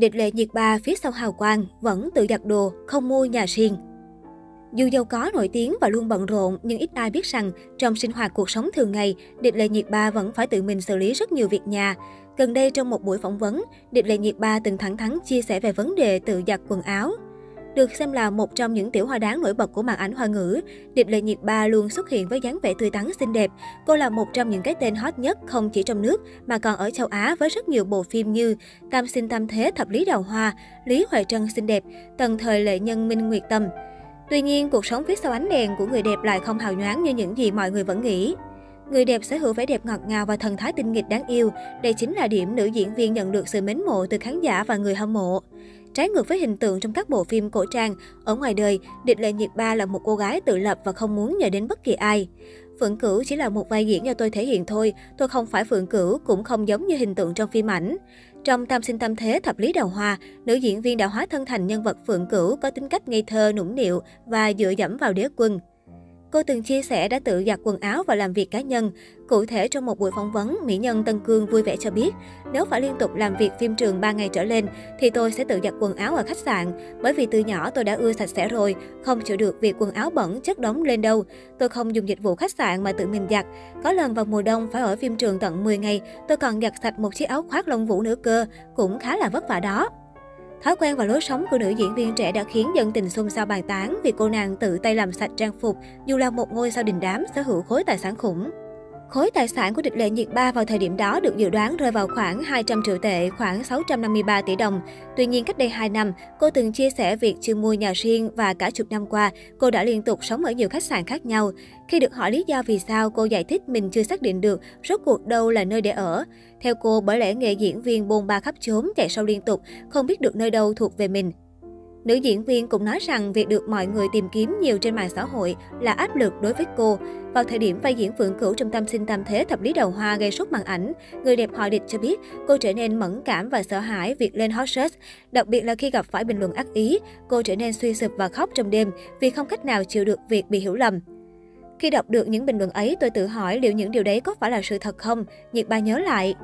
Địch lệ nhiệt ba phía sau hào quang, vẫn tự giặt đồ, không mua nhà riêng. Dù giàu có nổi tiếng và luôn bận rộn, nhưng ít ai biết rằng trong sinh hoạt cuộc sống thường ngày, Địch Lệ Nhiệt Ba vẫn phải tự mình xử lý rất nhiều việc nhà. Gần đây trong một buổi phỏng vấn, Địch Lệ Nhiệt Ba từng thẳng thắn chia sẻ về vấn đề tự giặt quần áo. Được xem là một trong những tiểu hoa đáng nổi bật của màn ảnh hoa ngữ, Điệp Lệ Nhiệt Ba luôn xuất hiện với dáng vẻ tươi tắn xinh đẹp. Cô là một trong những cái tên hot nhất không chỉ trong nước mà còn ở châu Á với rất nhiều bộ phim như Tam sinh tam thế thập lý đào hoa, Lý Huệ Trân xinh đẹp, Tần thời lệ nhân Minh Nguyệt Tâm. Tuy nhiên, cuộc sống phía sau ánh đèn của người đẹp lại không hào nhoáng như những gì mọi người vẫn nghĩ. Người đẹp sở hữu vẻ đẹp ngọt ngào và thần thái tinh nghịch đáng yêu. Đây chính là điểm nữ diễn viên nhận được sự mến mộ từ khán giả và người hâm mộ. Trái ngược với hình tượng trong các bộ phim cổ trang, ở ngoài đời, Địch Lệ Nhiệt Ba là một cô gái tự lập và không muốn nhờ đến bất kỳ ai. Phượng Cửu chỉ là một vai diễn do tôi thể hiện thôi, tôi không phải Phượng Cửu, cũng không giống như hình tượng trong phim ảnh. Trong Tam sinh tam thế thập lý đào hoa, nữ diễn viên đã hóa thân thành nhân vật Phượng Cửu có tính cách ngây thơ, nũng nịu và dựa dẫm vào đế quân. Cô từng chia sẻ đã tự giặt quần áo và làm việc cá nhân. Cụ thể trong một buổi phỏng vấn, mỹ nhân Tân Cương vui vẻ cho biết, nếu phải liên tục làm việc phim trường 3 ngày trở lên thì tôi sẽ tự giặt quần áo ở khách sạn, bởi vì từ nhỏ tôi đã ưa sạch sẽ rồi, không chịu được việc quần áo bẩn chất đống lên đâu. Tôi không dùng dịch vụ khách sạn mà tự mình giặt. Có lần vào mùa đông phải ở phim trường tận 10 ngày, tôi còn giặt sạch một chiếc áo khoác lông vũ nữa cơ, cũng khá là vất vả đó. Thói quen và lối sống của nữ diễn viên trẻ đã khiến dân tình xôn xao bàn tán vì cô nàng tự tay làm sạch trang phục, dù là một ngôi sao đình đám sở hữu khối tài sản khủng. Khối tài sản của địch lệ nhiệt ba vào thời điểm đó được dự đoán rơi vào khoảng 200 triệu tệ, khoảng 653 tỷ đồng. Tuy nhiên, cách đây 2 năm, cô từng chia sẻ việc chưa mua nhà riêng và cả chục năm qua, cô đã liên tục sống ở nhiều khách sạn khác nhau. Khi được hỏi lý do vì sao, cô giải thích mình chưa xác định được rốt cuộc đâu là nơi để ở. Theo cô, bởi lẽ nghề diễn viên bôn ba khắp chốn, chạy sâu liên tục, không biết được nơi đâu thuộc về mình. Nữ diễn viên cũng nói rằng việc được mọi người tìm kiếm nhiều trên mạng xã hội là áp lực đối với cô. Vào thời điểm vai diễn Phượng Cửu trong Tâm sinh tam thế thập lý đầu hoa gây sốt màn ảnh, người đẹp họ địch cho biết cô trở nên mẫn cảm và sợ hãi việc lên hot search. Đặc biệt là khi gặp phải bình luận ác ý, cô trở nên suy sụp và khóc trong đêm vì không cách nào chịu được việc bị hiểu lầm. Khi đọc được những bình luận ấy, tôi tự hỏi liệu những điều đấy có phải là sự thật không? Nhiệt ba nhớ lại,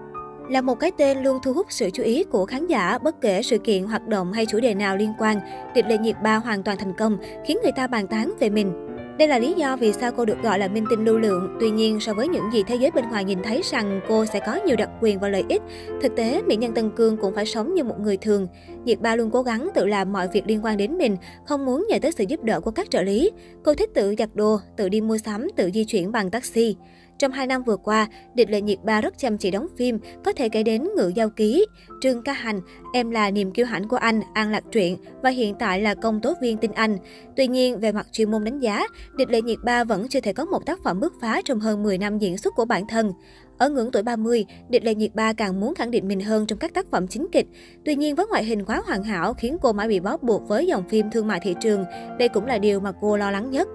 là một cái tên luôn thu hút sự chú ý của khán giả bất kể sự kiện, hoạt động hay chủ đề nào liên quan. Địch lệ nhiệt ba hoàn toàn thành công, khiến người ta bàn tán về mình. Đây là lý do vì sao cô được gọi là minh tinh lưu lượng. Tuy nhiên, so với những gì thế giới bên ngoài nhìn thấy rằng cô sẽ có nhiều đặc quyền và lợi ích, thực tế, mỹ nhân Tân Cương cũng phải sống như một người thường. Nhiệt Ba luôn cố gắng tự làm mọi việc liên quan đến mình, không muốn nhờ tới sự giúp đỡ của các trợ lý. Cô thích tự giặt đồ, tự đi mua sắm, tự di chuyển bằng taxi. Trong 2 năm vừa qua, Địch Lệ Nhiệt Ba rất chăm chỉ đóng phim, có thể kể đến Ngự Giao Ký, Trương Ca Hành, Em là niềm kiêu hãnh của anh, An Lạc Truyện và hiện tại là công tố viên tin Anh. Tuy nhiên, về mặt chuyên môn đánh giá, Địch Lệ Nhiệt Ba vẫn chưa thể có một tác phẩm bứt phá trong hơn 10 năm diễn xuất của bản thân. Ở ngưỡng tuổi 30, Địch Lệ Nhiệt Ba càng muốn khẳng định mình hơn trong các tác phẩm chính kịch. Tuy nhiên với ngoại hình quá hoàn hảo khiến cô mãi bị bó buộc với dòng phim thương mại thị trường. Đây cũng là điều mà cô lo lắng nhất.